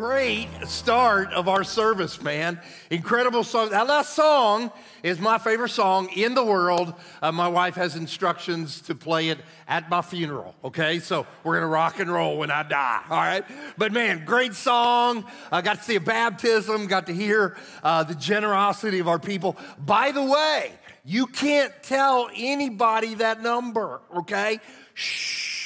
great start of our service, man. Incredible song. That last song is my favorite song in the world. Uh, my wife has instructions to play it at my funeral, okay? So we're gonna rock and roll when I die, all right? But man, great song. I got to see a baptism, got to hear uh, the generosity of our people. By the way, you can't tell anybody that number, okay? Shh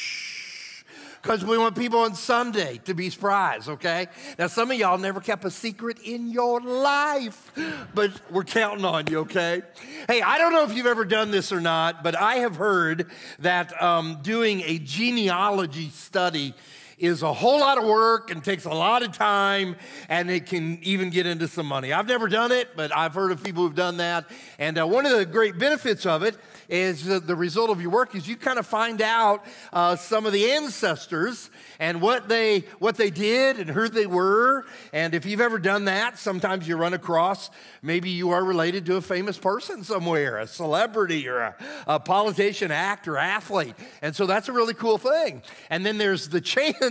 because we want people on Sunday to be surprised, okay? Now, some of y'all never kept a secret in your life, but we're counting on you, okay? Hey, I don't know if you've ever done this or not, but I have heard that um, doing a genealogy study is a whole lot of work and takes a lot of time, and it can even get into some money. I've never done it, but I've heard of people who've done that. And uh, one of the great benefits of it is the, the result of your work is you kind of find out uh, some of the ancestors and what they what they did and who they were. And if you've ever done that, sometimes you run across maybe you are related to a famous person somewhere, a celebrity or a, a politician, actor, athlete. And so that's a really cool thing. And then there's the chance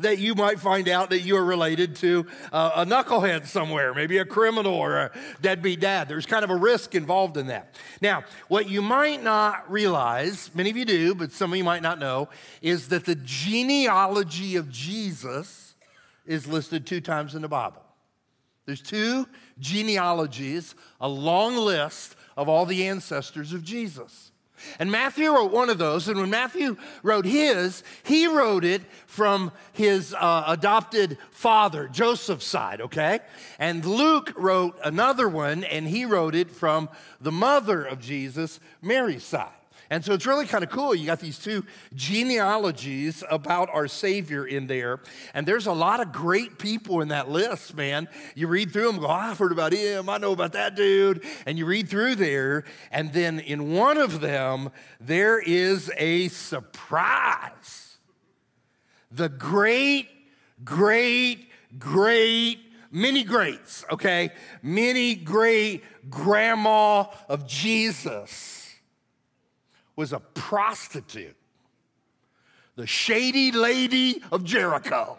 that you might find out that you are related to uh, a knucklehead somewhere, maybe a criminal or a deadbeat dad. There's kind of a risk involved in that. Now, what you might not realize, many of you do, but some of you might not know, is that the genealogy of Jesus is listed two times in the Bible. There's two genealogies, a long list of all the ancestors of Jesus. And Matthew wrote one of those, and when Matthew wrote his, he wrote it from his uh, adopted father, Joseph's side, okay? And Luke wrote another one, and he wrote it from the mother of Jesus, Mary's side. And so it's really kind of cool. You got these two genealogies about our Savior in there. And there's a lot of great people in that list, man. You read through them, go, oh, I've heard about him. I know about that dude. And you read through there. And then in one of them, there is a surprise. The great, great, great many greats, okay? Many great grandma of Jesus was a prostitute, the shady lady of Jericho.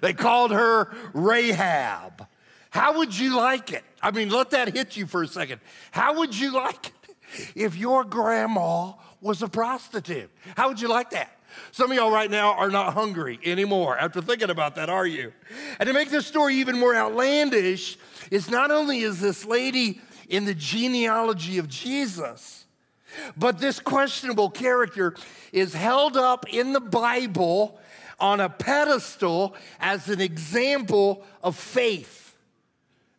They called her Rahab. How would you like it? I mean, let that hit you for a second. How would you like it if your grandma was a prostitute? How would you like that? Some of y'all right now are not hungry anymore after thinking about that, are you? And to make this story even more outlandish, is not only is this lady in the genealogy of Jesus, but this questionable character is held up in the Bible on a pedestal as an example of faith.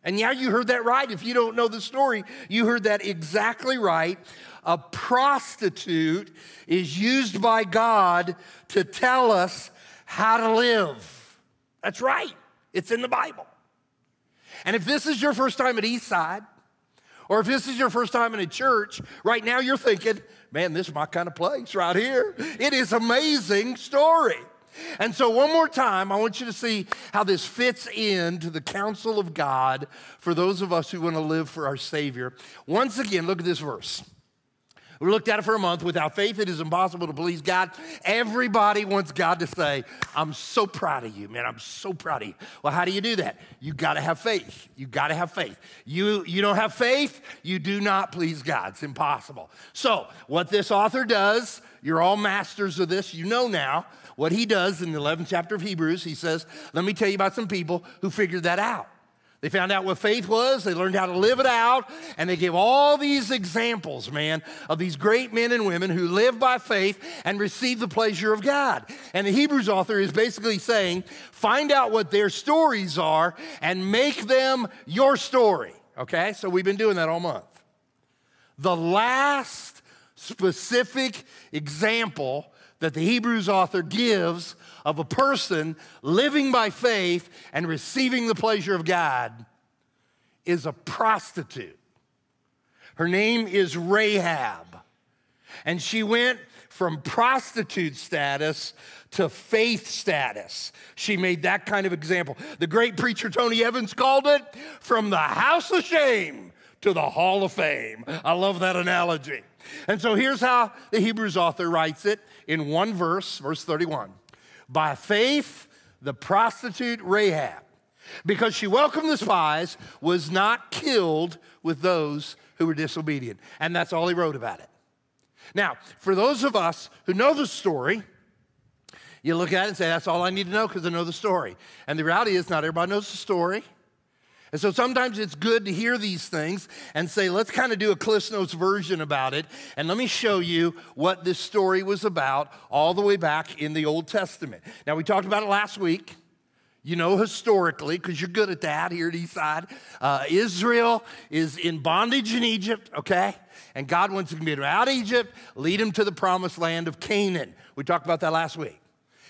And yeah, you heard that right. If you don't know the story, you heard that exactly right. A prostitute is used by God to tell us how to live. That's right, it's in the Bible. And if this is your first time at Eastside, or if this is your first time in a church, right now you're thinking, man, this is my kind of place right here. It is amazing story. And so, one more time, I want you to see how this fits into the counsel of God for those of us who want to live for our Savior. Once again, look at this verse. We looked at it for a month. Without faith, it is impossible to please God. Everybody wants God to say, I'm so proud of you, man. I'm so proud of you. Well, how do you do that? You got to have faith. You got to have faith. You, you don't have faith, you do not please God. It's impossible. So, what this author does, you're all masters of this, you know now. What he does in the 11th chapter of Hebrews, he says, Let me tell you about some people who figured that out. They found out what faith was, they learned how to live it out, and they give all these examples, man, of these great men and women who live by faith and receive the pleasure of God. And the Hebrews author is basically saying, find out what their stories are and make them your story. Okay? So we've been doing that all month. The last specific example that the Hebrews author gives of a person living by faith and receiving the pleasure of God is a prostitute. Her name is Rahab. And she went from prostitute status to faith status. She made that kind of example. The great preacher Tony Evans called it from the house of shame to the hall of fame. I love that analogy. And so here's how the Hebrews author writes it in one verse, verse 31. By faith, the prostitute Rahab, because she welcomed the spies, was not killed with those who were disobedient. And that's all he wrote about it. Now, for those of us who know the story, you look at it and say, That's all I need to know because I know the story. And the reality is, not everybody knows the story. And so sometimes it's good to hear these things and say, let's kind of do a Cliff Notes version about it. And let me show you what this story was about all the way back in the Old Testament. Now, we talked about it last week. You know, historically, because you're good at that here at Eastside, uh, Israel is in bondage in Egypt, okay? And God wants to get them out of Egypt, lead them to the promised land of Canaan. We talked about that last week.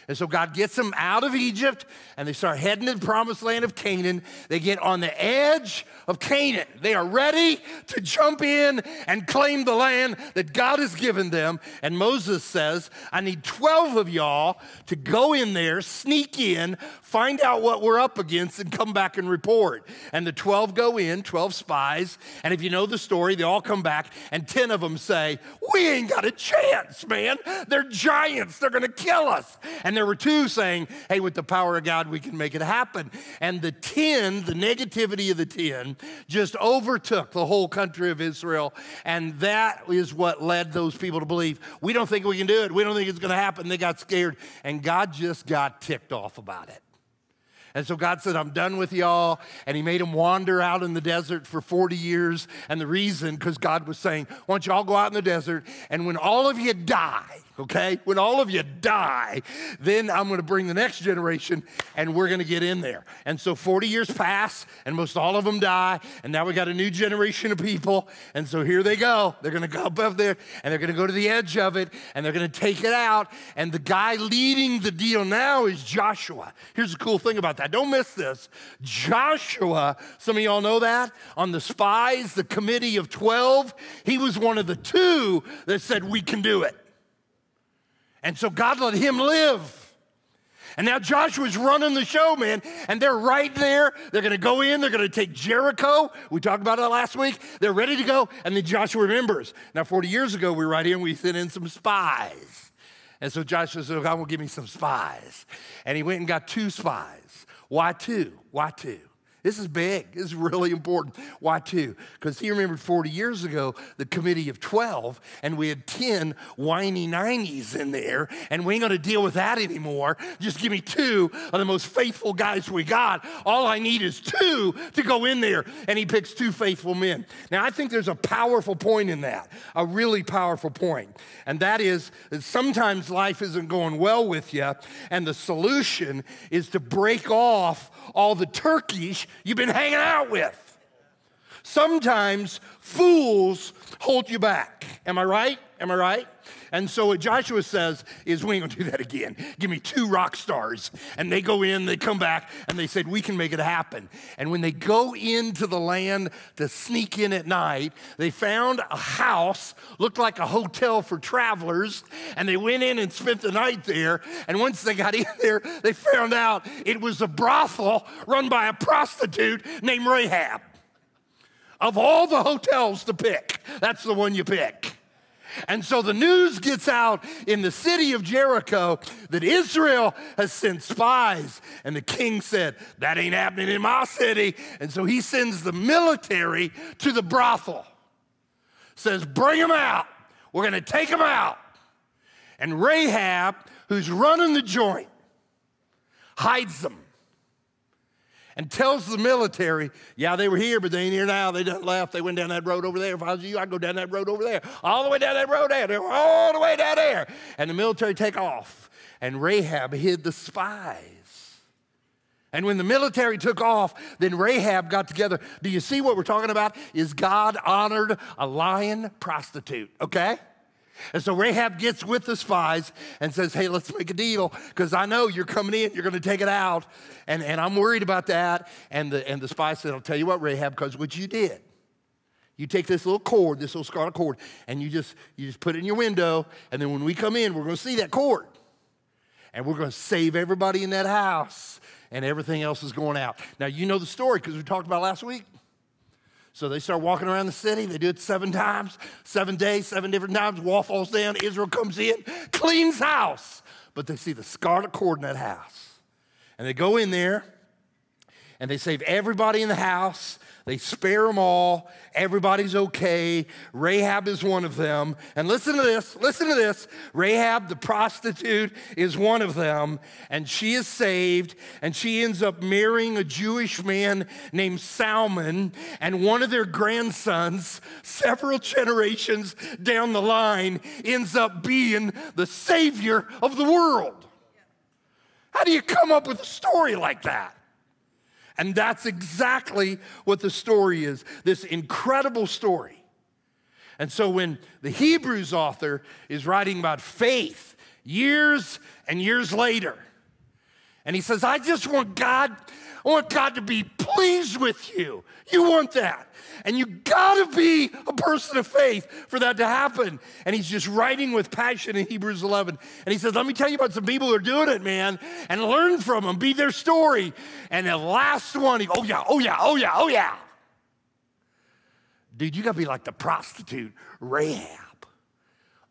And so God gets them out of Egypt and they start heading to the promised land of Canaan. They get on the edge of Canaan. They are ready to jump in and claim the land that God has given them. And Moses says, I need 12 of y'all to go in there, sneak in, find out what we're up against, and come back and report. And the 12 go in, 12 spies. And if you know the story, they all come back, and 10 of them say, We ain't got a chance, man. They're giants. They're going to kill us. And there were two saying, Hey, with the power of God, we can make it happen. And the 10, the negativity of the 10, just overtook the whole country of Israel. And that is what led those people to believe we don't think we can do it. We don't think it's going to happen. They got scared. And God just got ticked off about it. And so God said, I'm done with y'all. And He made them wander out in the desert for 40 years. And the reason, because God was saying, Why don't y'all go out in the desert? And when all of you die, okay? When all of you die, then I'm going to bring the next generation and we're going to get in there. And so 40 years pass and most all of them die. And now we got a new generation of people. And so here they go. They're going to go up there and they're going to go to the edge of it and they're going to take it out. And the guy leading the deal now is Joshua. Here's the cool thing about that. Don't miss this. Joshua, some of y'all know that, on the spies, the committee of 12, he was one of the two that said, We can do it. And so God let him live. And now Joshua's running the show, man. And they're right there. They're going to go in. They're going to take Jericho. We talked about it last week. They're ready to go. And then Joshua remembers. Now, 40 years ago, we were right here and we sent in some spies. And so Joshua said, God will give me some spies. And he went and got two spies. Why two? Why two? This is big. This is really important. Why two? Because he remembered 40 years ago the committee of 12, and we had 10 whiny 90s in there, and we ain't gonna deal with that anymore. Just give me two of the most faithful guys we got. All I need is two to go in there. And he picks two faithful men. Now, I think there's a powerful point in that, a really powerful. And that is that sometimes life isn't going well with you, and the solution is to break off all the turkeys you've been hanging out with. Sometimes fools hold you back. Am I right? Am I right? And so what Joshua says is, we ain't gonna do that again. Give me two rock stars. And they go in, they come back, and they said, we can make it happen. And when they go into the land to sneak in at night, they found a house, looked like a hotel for travelers, and they went in and spent the night there. And once they got in there, they found out it was a brothel run by a prostitute named Rahab. Of all the hotels to pick, that's the one you pick. And so the news gets out in the city of Jericho that Israel has sent spies. And the king said, That ain't happening in my city. And so he sends the military to the brothel, says, Bring them out. We're going to take them out. And Rahab, who's running the joint, hides them and tells the military, yeah, they were here, but they ain't here now. They done left. They went down that road over there. If I was you, I'd go down that road over there. All the way down that road there. They were all the way down there. And the military take off. And Rahab hid the spies. And when the military took off, then Rahab got together. Do you see what we're talking about? Is God honored a lion prostitute, okay? And so Rahab gets with the spies and says, Hey, let's make a deal because I know you're coming in, you're going to take it out. And, and I'm worried about that. And the, and the spy said, I'll tell you what, Rahab, because what you did, you take this little cord, this little scarlet cord, and you just, you just put it in your window. And then when we come in, we're going to see that cord. And we're going to save everybody in that house. And everything else is going out. Now, you know the story because we talked about last week. So they start walking around the city. They do it seven times, seven days, seven different times. Wall falls down. Israel comes in, cleans house. But they see the scarlet cord in that house. And they go in there and they save everybody in the house. They spare them all. Everybody's okay. Rahab is one of them. And listen to this listen to this. Rahab, the prostitute, is one of them. And she is saved. And she ends up marrying a Jewish man named Salmon. And one of their grandsons, several generations down the line, ends up being the savior of the world. How do you come up with a story like that? And that's exactly what the story is this incredible story. And so when the Hebrews author is writing about faith years and years later, and he says, I just want God, I want God to be pleased with you. You want that. And you gotta be a person of faith for that to happen. And he's just writing with passion in Hebrews 11. And he says, Let me tell you about some people who are doing it, man, and learn from them, be their story. And the last one, he, oh yeah, oh yeah, oh yeah, oh yeah. Dude, you gotta be like the prostitute Rahab.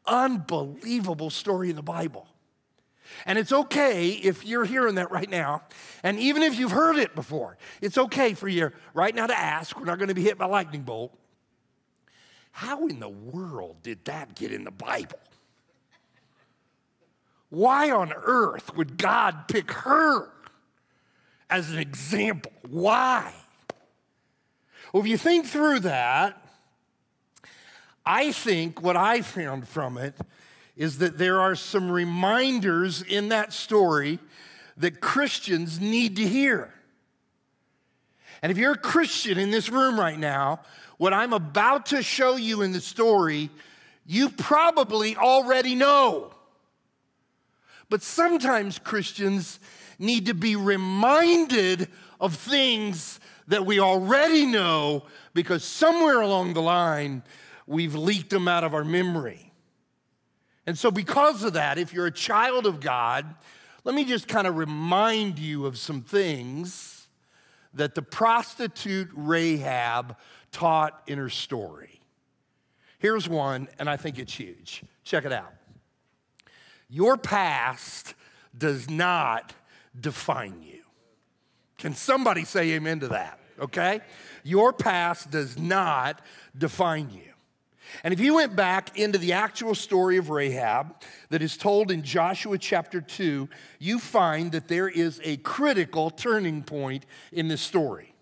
Unbelievable story in the Bible. And it's okay if you're hearing that right now. And even if you've heard it before, it's okay for you right now to ask. We're not going to be hit by lightning bolt. How in the world did that get in the Bible? Why on earth would God pick her as an example? Why? Well, if you think through that, I think what I found from it is that there are some reminders in that story that Christians need to hear. And if you're a Christian in this room right now, what I'm about to show you in the story, you probably already know. But sometimes Christians need to be reminded of things that we already know because somewhere along the line we've leaked them out of our memory. And so, because of that, if you're a child of God, let me just kind of remind you of some things that the prostitute Rahab taught in her story. Here's one, and I think it's huge. Check it out. Your past does not define you. Can somebody say amen to that? Okay? Your past does not define you. And if you went back into the actual story of Rahab that is told in Joshua chapter 2, you find that there is a critical turning point in this story.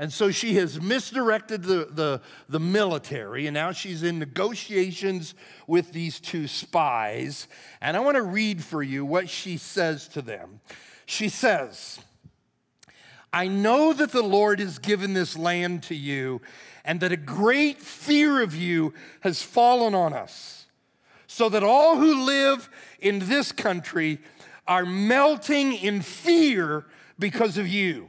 And so she has misdirected the, the, the, military, and now she's in negotiations with these two spies. And I want to read for you what she says to them. She says, I know that the Lord has given this land to you and that a great fear of you has fallen on us, so that all who live in this country are melting in fear because of you.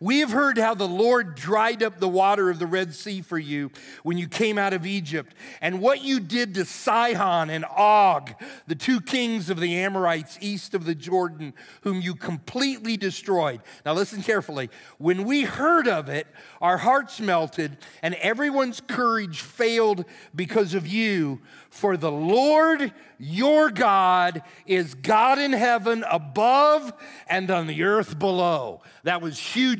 We have heard how the Lord dried up the water of the Red Sea for you when you came out of Egypt, and what you did to Sihon and Og, the two kings of the Amorites east of the Jordan, whom you completely destroyed. Now, listen carefully. When we heard of it, our hearts melted, and everyone's courage failed because of you. For the Lord your God is God in heaven above and on the earth below. That was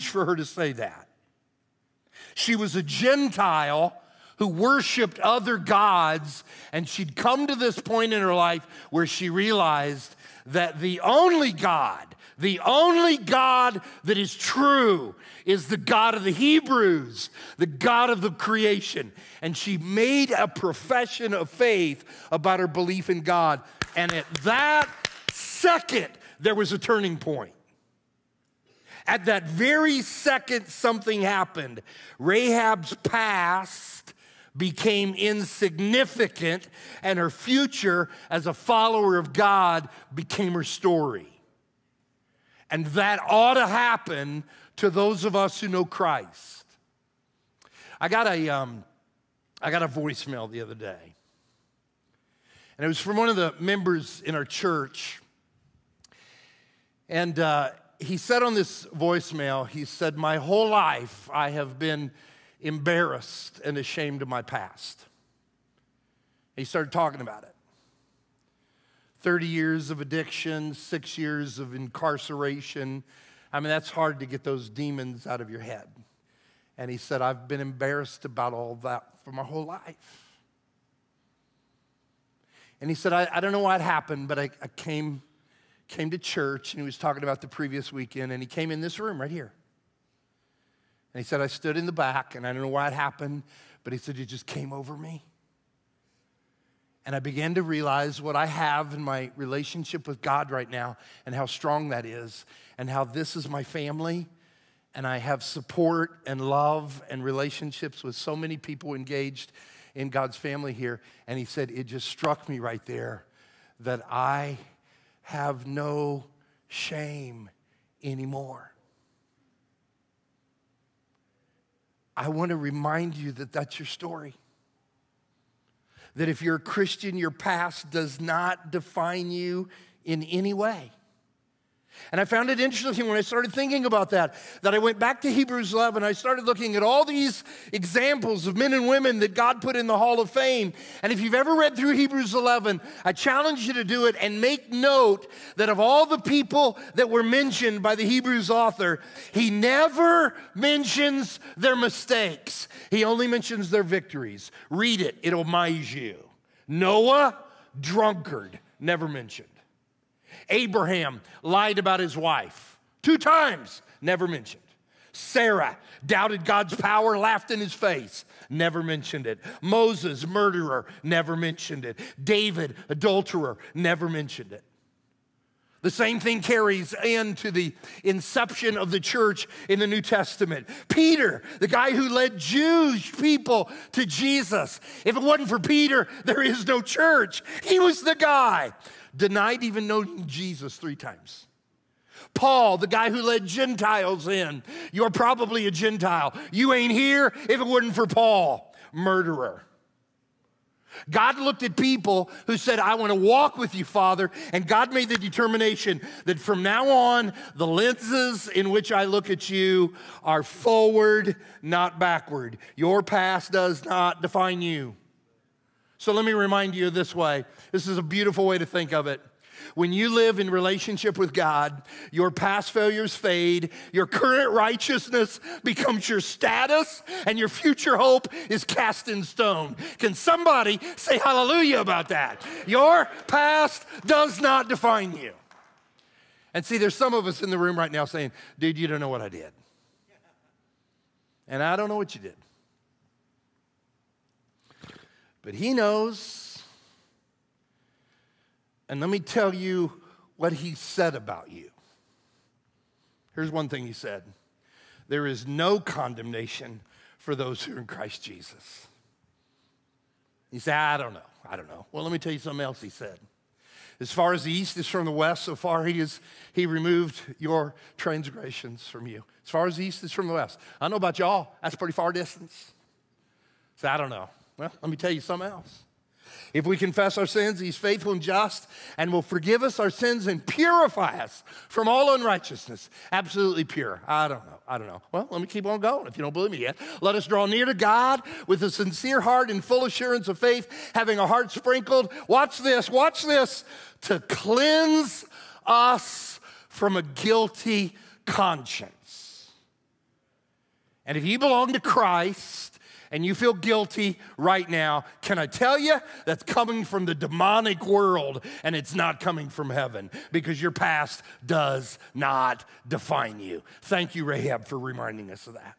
for her to say that. She was a Gentile who worshiped other gods, and she'd come to this point in her life where she realized that the only God, the only God that is true is the God of the Hebrews, the God of the creation. And she made a profession of faith about her belief in God. And at that second, there was a turning point. At that very second, something happened. Rahab's past became insignificant, and her future as a follower of God became her story. And that ought to happen to those of us who know Christ. I got a, um, I got a voicemail the other day. And it was from one of the members in our church. And uh, he said on this voicemail, he said, My whole life I have been embarrassed and ashamed of my past. he started talking about it. 30 years of addiction, six years of incarceration, I mean, that's hard to get those demons out of your head. And he said, I've been embarrassed about all that for my whole life. And he said, I, I don't know what happened, but I, I came, came to church and he was talking about the previous weekend and he came in this room right here. And he said, I stood in the back and I don't know why it happened, but he said, it just came over me. And I began to realize what I have in my relationship with God right now and how strong that is, and how this is my family. And I have support and love and relationships with so many people engaged in God's family here. And he said, It just struck me right there that I have no shame anymore. I want to remind you that that's your story. That if you're a Christian, your past does not define you in any way. And I found it interesting when I started thinking about that, that I went back to Hebrews 11. and I started looking at all these examples of men and women that God put in the Hall of Fame. And if you've ever read through Hebrews 11, I challenge you to do it and make note that of all the people that were mentioned by the Hebrews author, he never mentions their mistakes, he only mentions their victories. Read it, it'll amaze you. Noah, drunkard, never mentioned. Abraham lied about his wife two times, never mentioned. Sarah doubted God's power, laughed in his face, never mentioned it. Moses, murderer, never mentioned it. David, adulterer, never mentioned it. The same thing carries into the inception of the church in the New Testament. Peter, the guy who led Jewish people to Jesus. If it wasn't for Peter, there is no church. He was the guy denied even knowing Jesus three times. Paul, the guy who led Gentiles in, you're probably a Gentile. You ain't here if it wasn't for Paul, murderer. God looked at people who said, I want to walk with you, Father. And God made the determination that from now on, the lenses in which I look at you are forward, not backward. Your past does not define you. So let me remind you this way. This is a beautiful way to think of it. When you live in relationship with God, your past failures fade, your current righteousness becomes your status, and your future hope is cast in stone. Can somebody say hallelujah about that? Your past does not define you. And see, there's some of us in the room right now saying, dude, you don't know what I did. And I don't know what you did. But he knows. And let me tell you what he said about you. Here's one thing he said there is no condemnation for those who are in Christ Jesus. He said, I don't know. I don't know. Well, let me tell you something else he said. As far as the east is from the west, so far he is he removed your transgressions from you. As far as the east is from the west. I know about y'all. That's pretty far distance. So I don't know. Well, let me tell you something else. If we confess our sins, He's faithful and just and will forgive us our sins and purify us from all unrighteousness. Absolutely pure. I don't know. I don't know. Well, let me keep on going if you don't believe me yet. Let us draw near to God with a sincere heart and full assurance of faith, having a heart sprinkled. Watch this, watch this, to cleanse us from a guilty conscience. And if you belong to Christ, and you feel guilty right now, can I tell you that's coming from the demonic world and it's not coming from heaven because your past does not define you. Thank you, Rahab, for reminding us of that.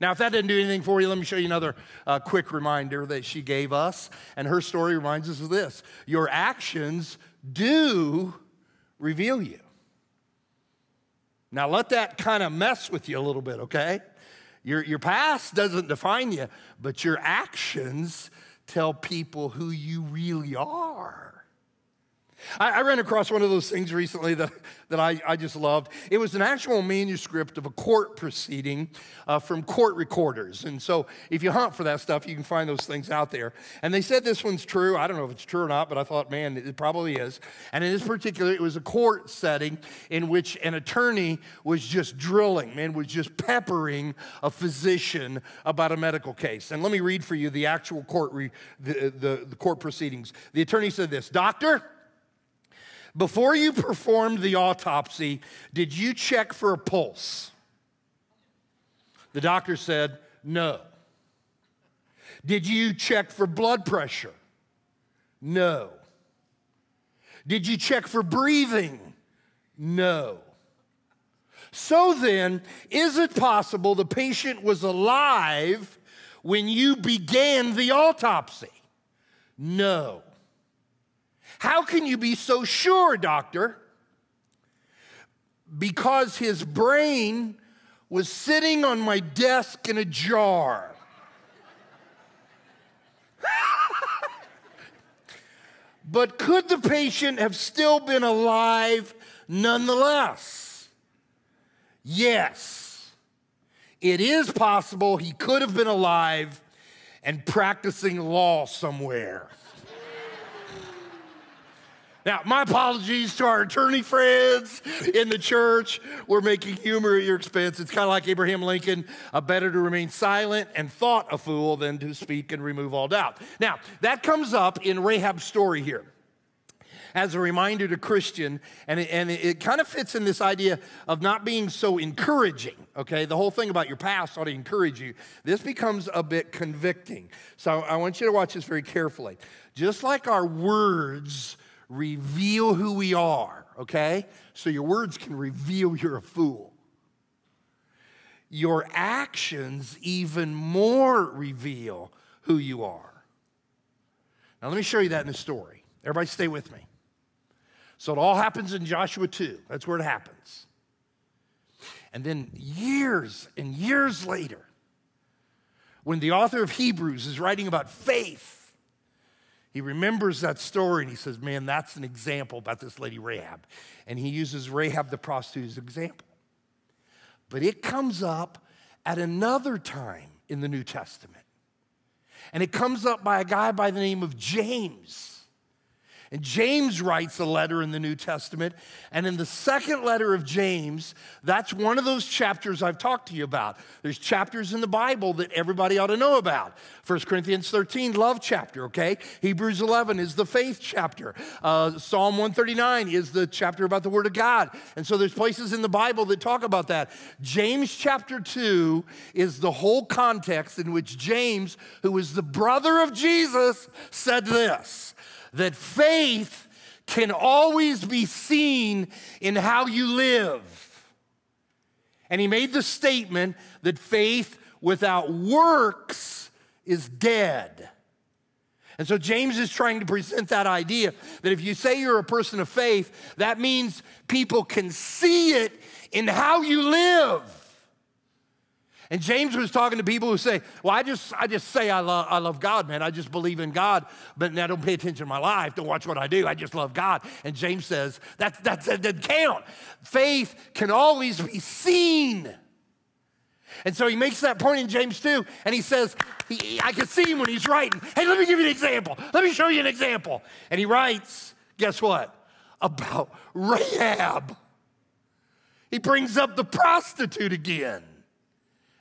Now, if that didn't do anything for you, let me show you another uh, quick reminder that she gave us. And her story reminds us of this Your actions do reveal you. Now, let that kind of mess with you a little bit, okay? Your, your past doesn't define you, but your actions tell people who you really are. I, I, ran across one of those things recently that, that I, I just loved. It was an actual manuscript of a court proceeding uh, from court recorders. And so if you hunt for that stuff, you can find those things out there. And they said this one's true. I don't know if it's true or not, but I thought, man, it probably is. And in this particular, it was a court setting in which an attorney was just drilling, man, was just peppering a physician about a medical case. And let me read for you the actual court, re, the, the, the court proceedings. The attorney said this Doctor, Before you performed the autopsy, did you check for a pulse? The doctor said, No. Did you check for blood pressure? No. Did you check for breathing? No. So then, is it possible the patient was alive when you began the autopsy? No. How can you be so sure, doctor? Because his brain was sitting on my desk in a jar. but could the patient have still been alive nonetheless? Yes. It is possible he could have been alive and practicing law somewhere. Now, my apologies to our attorney friends in the church. We're making humor at your expense. It's kind of like Abraham Lincoln a better to remain silent and thought a fool than to speak and remove all doubt. Now, that comes up in Rahab's story here as a reminder to Christian, and it, and it kind of fits in this idea of not being so encouraging. Okay, the whole thing about your past ought to encourage you. This becomes a bit convicting. So I want you to watch this very carefully. Just like our words reveal who we are, okay? So your words can reveal you're a fool. Your actions even more reveal who you are. Now, let me show you that in the story. Everybody, stay with me. So it all happens in Joshua 2. That's where it happens. And then years and years later, when the author of Hebrews is writing about faith, he remembers that story and he says, Man, that's an example about this lady Rahab. And he uses Rahab the prostitute as an example. But it comes up at another time in the New Testament. And it comes up by a guy by the name of James. And James writes a letter in the New Testament. And in the second letter of James, that's one of those chapters I've talked to you about. There's chapters in the Bible that everybody ought to know about. 1 Corinthians 13, love chapter, okay? Hebrews 11 is the faith chapter. Uh, Psalm 139 is the chapter about the Word of God. And so there's places in the Bible that talk about that. James chapter 2 is the whole context in which James, who is the brother of Jesus, said this that faith can always be seen in how you live. And he made the statement that faith without works is dead. And so James is trying to present that idea that if you say you're a person of faith, that means people can see it in how you live. And James was talking to people who say, Well, I just, I just say I love, I love God, man. I just believe in God, but I don't pay attention to my life. Don't watch what I do. I just love God. And James says, That, that, that doesn't count. Faith can always be seen. And so he makes that point in James 2, and he says, he, I can see him when he's writing. Hey, let me give you an example. Let me show you an example. And he writes, guess what? About Rahab. He brings up the prostitute again.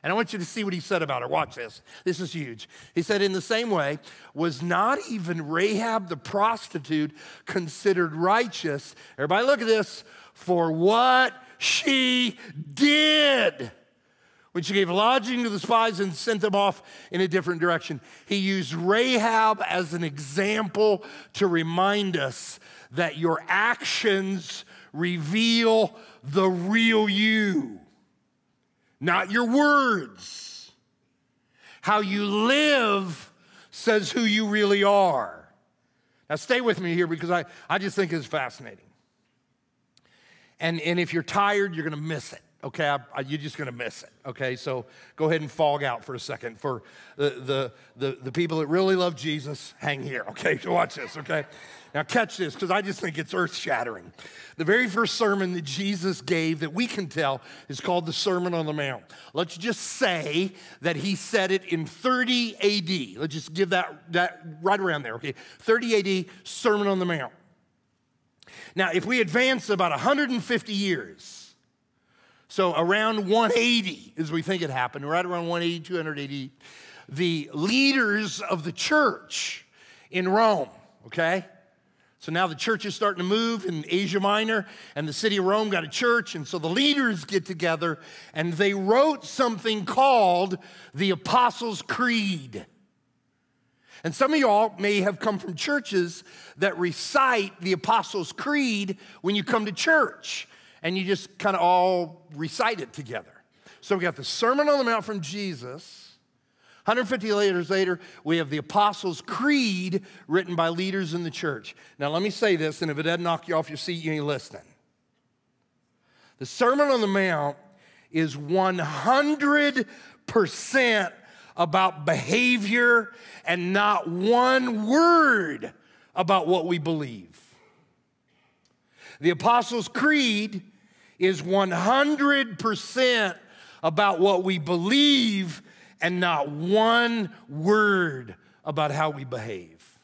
And I want you to see what he said about her. Watch this. This is huge. He said, In the same way, was not even Rahab the prostitute considered righteous? Everybody, look at this. For what she did. When she gave lodging to the spies and sent them off in a different direction, he used Rahab as an example to remind us that your actions reveal the real you not your words. How you live says who you really are. Now, stay with me here because I, I just think it's fascinating. And, and if you're tired, you're going to miss it. Okay, I, I, you're just going to miss it. Okay, so go ahead and fog out for a second. For the, the, the, the people that really love Jesus, hang here. Okay, watch this. Okay, now catch this because I just think it's earth shattering. The very first sermon that Jesus gave that we can tell is called the Sermon on the Mount. Let's just say that he said it in 30 AD. Let's just give that, that right around there. Okay, 30 AD, Sermon on the Mount. Now, if we advance about 150 years, so around 180 as we think it happened, right around 180, 280, the leaders of the church in Rome, okay? So now the church is starting to move in Asia Minor, and the city of Rome got a church. And so the leaders get together and they wrote something called the Apostles' Creed. And some of y'all may have come from churches that recite the Apostles' Creed when you come to church, and you just kind of all recite it together. So we got the Sermon on the Mount from Jesus 150 years later, we have the Apostles' Creed written by leaders in the church. Now, let me say this, and if it doesn't knock you off your seat, you ain't listening. The Sermon on the Mount is 100% about behavior and not one word about what we believe. The Apostles' Creed is 100% about what we believe and not one word about how we behave.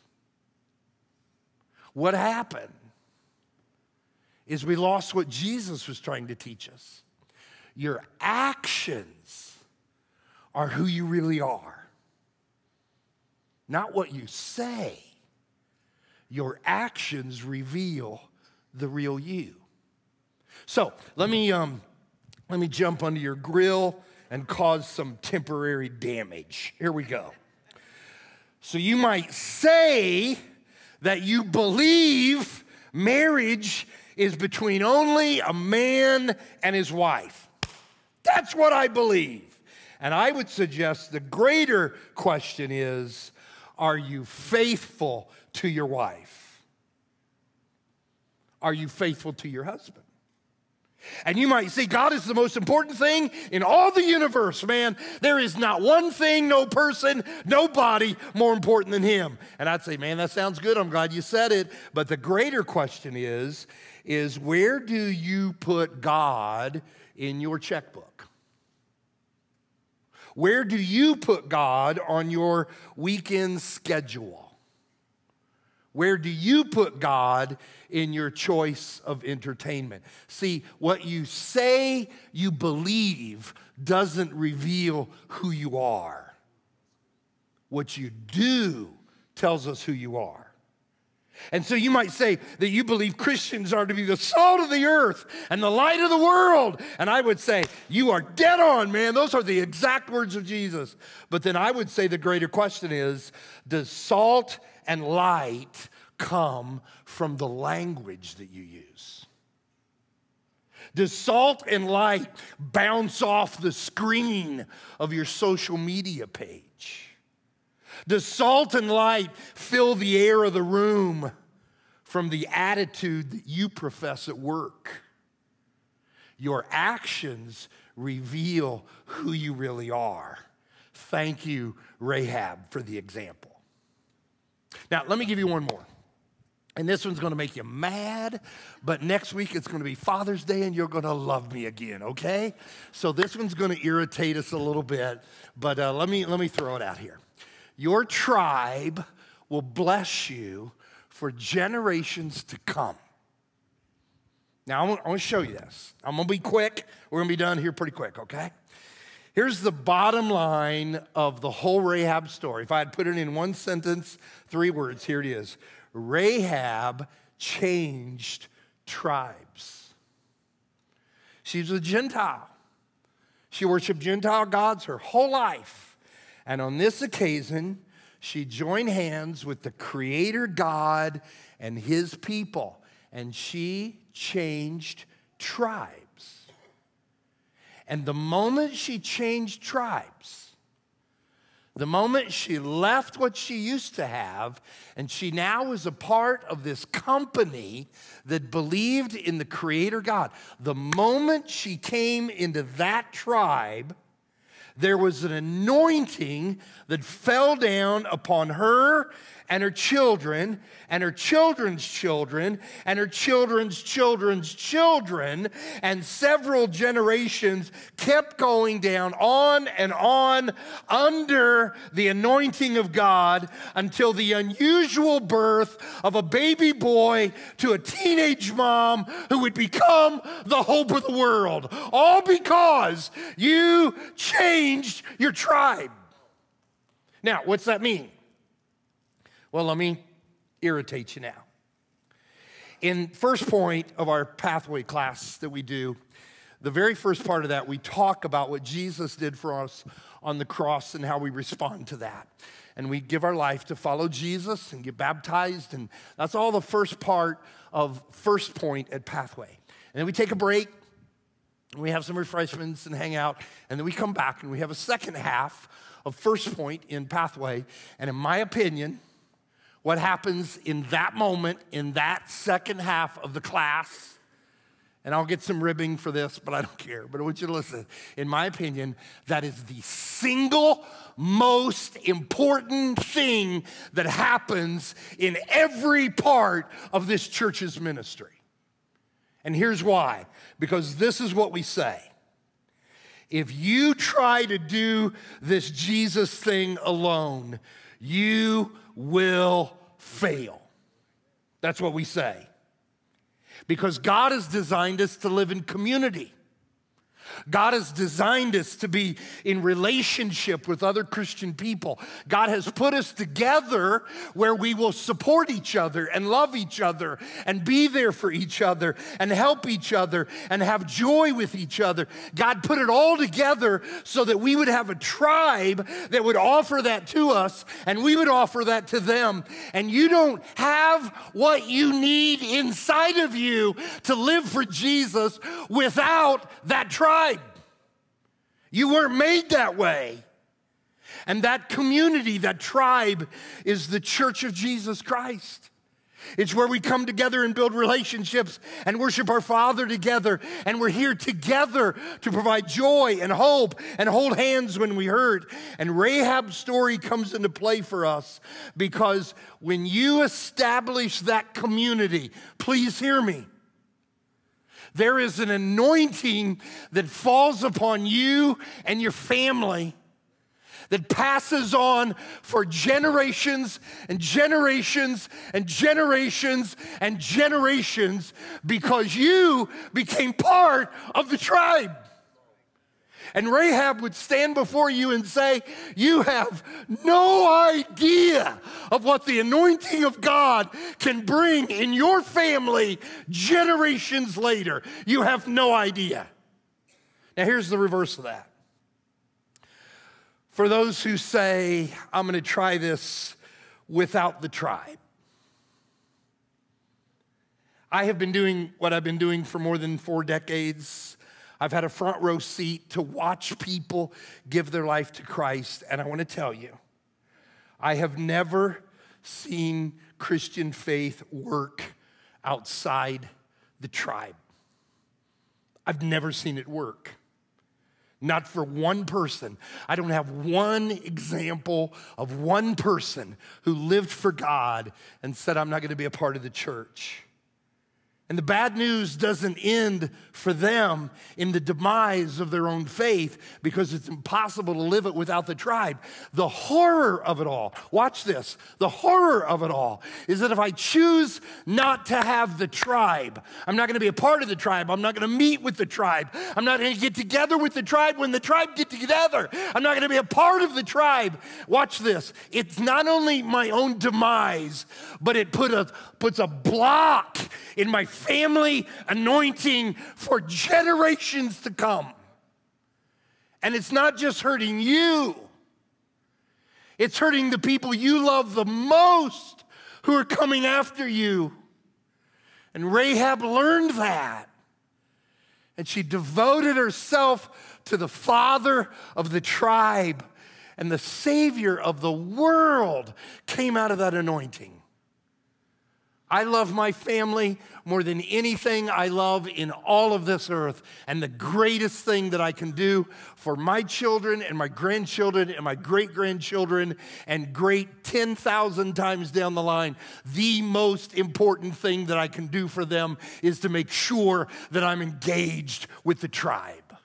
What happened is we lost what Jesus was trying to teach us. Your actions are who you really are, not what you say. Your actions reveal the real you. So let me um, let me jump under your grill and cause some temporary damage. Here we go. So you might say that you believe marriage is between only a man and his wife. That's what I believe. And I would suggest the greater question is are you faithful to your wife? Are you faithful to your husband? And you might say, God is the most important thing in all the universe, man. There is not one thing, no person, nobody more important than Him. And I'd say, man, that sounds good. I'm glad you said it. But the greater question is, is where do you put God in your checkbook? Where do you put God on your weekend schedule? Where do you put God in your choice of entertainment? See, what you say you believe doesn't reveal who you are. What you do tells us who you are. And so you might say that you believe Christians are to be the salt of the earth and the light of the world. And I would say, you are dead on, man. Those are the exact words of Jesus. But then I would say the greater question is does salt and light come from the language that you use? Does salt and light bounce off the screen of your social media page? Does salt and light fill the air of the room from the attitude that you profess at work? Your actions reveal who you really are. Thank you, Rahab, for the example. Now, let me give you one more. And this one's gonna make you mad, but next week it's gonna be Father's Day and you're gonna love me again, okay? So this one's gonna irritate us a little bit, but uh, let, me, let me throw it out here. Your tribe will bless you for generations to come. Now, I'm gonna show you this. I'm to be quick. We're to be done here pretty quick, okay? Here's the bottom line of the whole Rahab story. If I had put it in one sentence, three words, here it is Rahab changed tribes. She was a Gentile. She worshiped Gentile gods her whole life. And on this occasion, she joined hands with the Creator God and His people, and she changed tribes. And the moment she changed tribes, the moment she left what she used to have, and she now was a part of this company that believed in the Creator God, the moment she came into that tribe, there was an anointing that fell down upon her and her children and her children's children and her children's children's children. And several generations kept going down on and on under the anointing of God until the unusual birth of a baby boy to a teenage mom who would become the hope of the world. All because you changed your tribe. Now, what's that mean? Well, let me irritate you now. in first point of our pathway class that we do, the very first part of that, we talk about what Jesus did for us on the cross and how we respond to that. And we give our life to follow Jesus and get baptized. And that's all the first part of first point at Pathway. And then we take a break, and we have some refreshments and hang out. And then we come back and we have a second half of first point in Pathway. And in my opinion, what happens in that moment, in that second half of the class, and I'll get some ribbing for this, but I don't care. But I want you to listen. In my opinion, that is the single most important thing that happens in every part of this church's ministry. And here's why because this is what we say. If you try to do this Jesus thing alone, you will fail. That's what we say. Because God has designed us to live in community. God has designed us to be in relationship with other Christian people. God has put us together where we will support each other and love each other and be there for each other and help each other and have joy with each other. God put it all together so that we would have a tribe that would offer that to us and we would offer that to them. And you don't have what you need inside of you to live for Jesus without that tribe. You weren't made that way. And that community, that tribe, is the church of Jesus Christ. It's where we come together and build relationships and worship our Father together. And we're here together to provide joy and hope and hold hands when we hurt. And Rahab's story comes into play for us because when you establish that community, please hear me there is an anointing that falls upon you and your family that passes on for generations and generations and generations and generations because you became part of the tribe. And Rahab would stand before you and say, You have no idea of what the anointing of God can bring in your family generations later. You have no idea. Now, here's the reverse of that. For those who say, I'm going to try this without the tribe, I have been doing what I've been doing for more than four decades I've had a front row seat to watch people give their life to Christ. And I want to tell you, I have never seen Christian faith work outside the tribe. I've never seen it work. Not for one person. I don't have one example of one person who lived for God and said, I'm not going to be a part of the church. And the bad news doesn't end for them in the demise of their own faith because it's impossible to live it without the tribe. The horror of it all, watch this. The horror of it all is that if I choose not to have the tribe, I'm not going to be a part of the tribe. I'm not going to meet with the tribe. I'm not going to get together with the tribe when the tribe get together. I'm not going to be a part of the tribe. Watch this. It's not only my own demise, but it put a, puts a block in my family anointing for generations to come. And it's not just hurting you, it's hurting the people you love the most who are coming after you. And Rahab learned that. And she devoted herself to the father of the tribe. And the Savior of the world came out of that anointing. I love my family more than anything I love in all of this earth. And the greatest thing that I can do for my children and my grandchildren and my great grandchildren and great 10,000 times down the line, the most important thing that I can do for them is to make sure that I'm engaged with the tribe.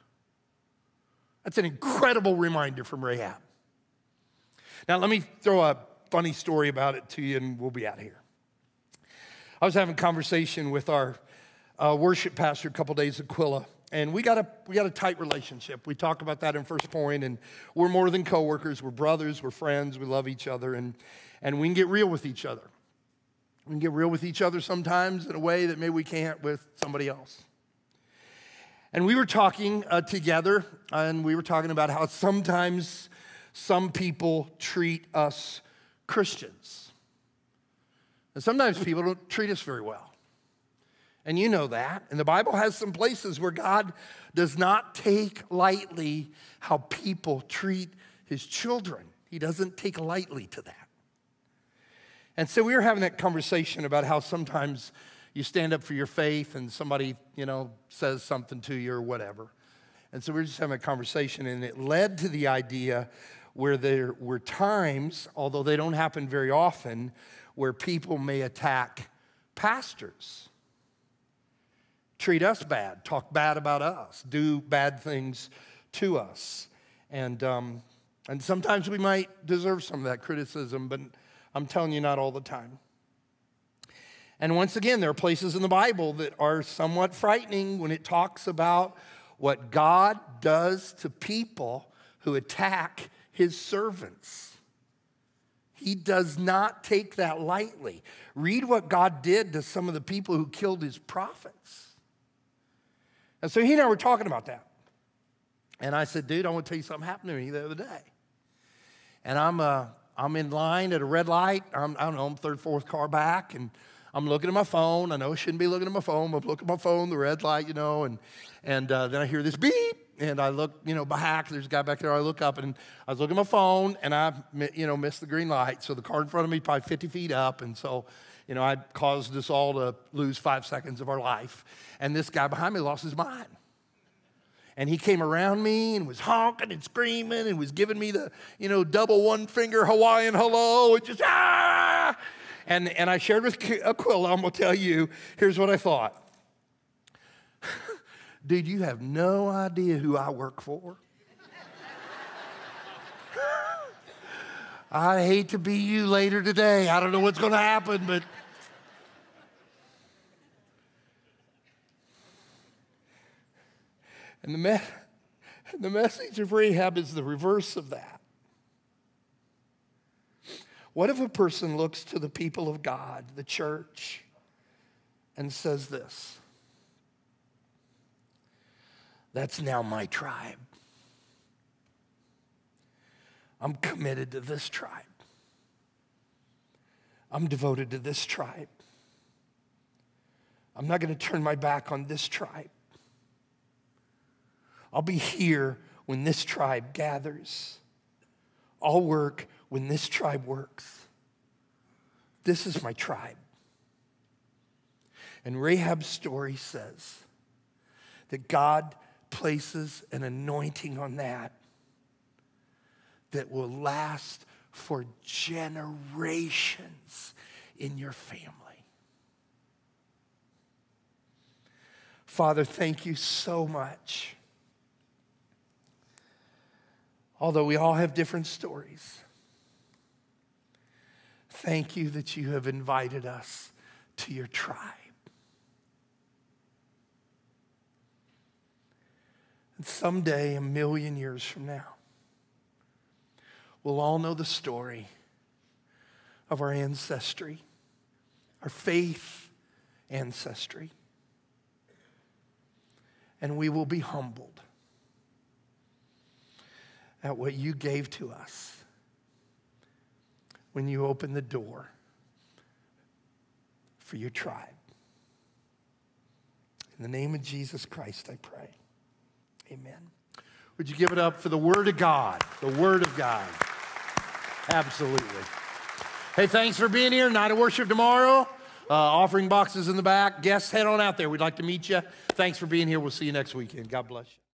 That's an incredible reminder from Rahab. Now, let me throw a funny story about it to you, and we'll be out of here. I was having a conversation with our uh, worship pastor a couple days Aquila, and we got a we got a tight relationship. We talk about that in First Point, and we're more than coworkers. We're brothers. We're friends. We love each other, and and we can get real with each other. We can get real with each other sometimes in a way that maybe we can't with somebody else. And we were talking uh, together, and we were talking about how sometimes some people treat us Christians. And sometimes people don't treat us very well. And you know that. And the Bible has some places where God does not take lightly how people treat his children. He doesn't take lightly to that. And so we were having that conversation about how sometimes you stand up for your faith and somebody, you know, says something to you or whatever. And so we were just having a conversation, and it led to the idea where there were times, although they don't happen very often, where people may attack pastors, treat us bad, talk bad about us, do bad things to us. And, um, and sometimes we might deserve some of that criticism, but I'm telling you, not all the time. And once again, there are places in the Bible that are somewhat frightening when it talks about what God does to people who attack his servants. He does not take that lightly. Read what God did to some of the people who killed his prophets. And so he and I were talking about that. And I said, dude, I want to tell you something happened to me the other day. And I'm, uh, I'm in line at a red light. I'm, I don't know, I'm third, fourth car back, and I'm looking at my phone. I know I shouldn't be looking at my phone, I'm looking at my phone, the red light, you know, and, and uh, then I hear this beep, and I look, you know, back. There's a guy back there. I look up, and I was looking at my phone, and I, you know, missed the green light. So the car in front of me, probably 50 feet up, and so, you know, I caused us all to lose five seconds of our life. And this guy behind me lost his mind. And he came around me and was honking and screaming and was giving me the, you know, double one finger Hawaiian hello and just, ah! And, and I shared with Aquila, I'm gonna tell you, here's what I thought. Dude, you have no idea who I work for. I hate to be you later today. I don't know what's gonna happen, but. And the, me- the message of Rahab is the reverse of that. What if a person looks to the people of God, the church, and says this? That's now my tribe. I'm committed to this tribe. I'm devoted to this tribe. I'm not going to turn my back on this tribe. I'll be here when this tribe gathers. I'll work when this tribe works. This is my tribe. And Rahab's story says that God places an anointing on that that will last for generations in your family. Father, thank you so much although we all have different stories. Thank you that you have invited us to your tribe. And someday, a million years from now, we'll all know the story of our ancestry, our faith ancestry, and we will be humbled at what you gave to us when you opened the door for your tribe. In the name of Jesus Christ, I pray. Amen. Would you give it up for the Word of God? The Word of God. Absolutely. Hey, thanks for being here. Night of worship tomorrow. Uh, offering boxes in the back. Guests, head on out there. We'd like to meet you. Thanks for being here. We'll see you next weekend. God bless you.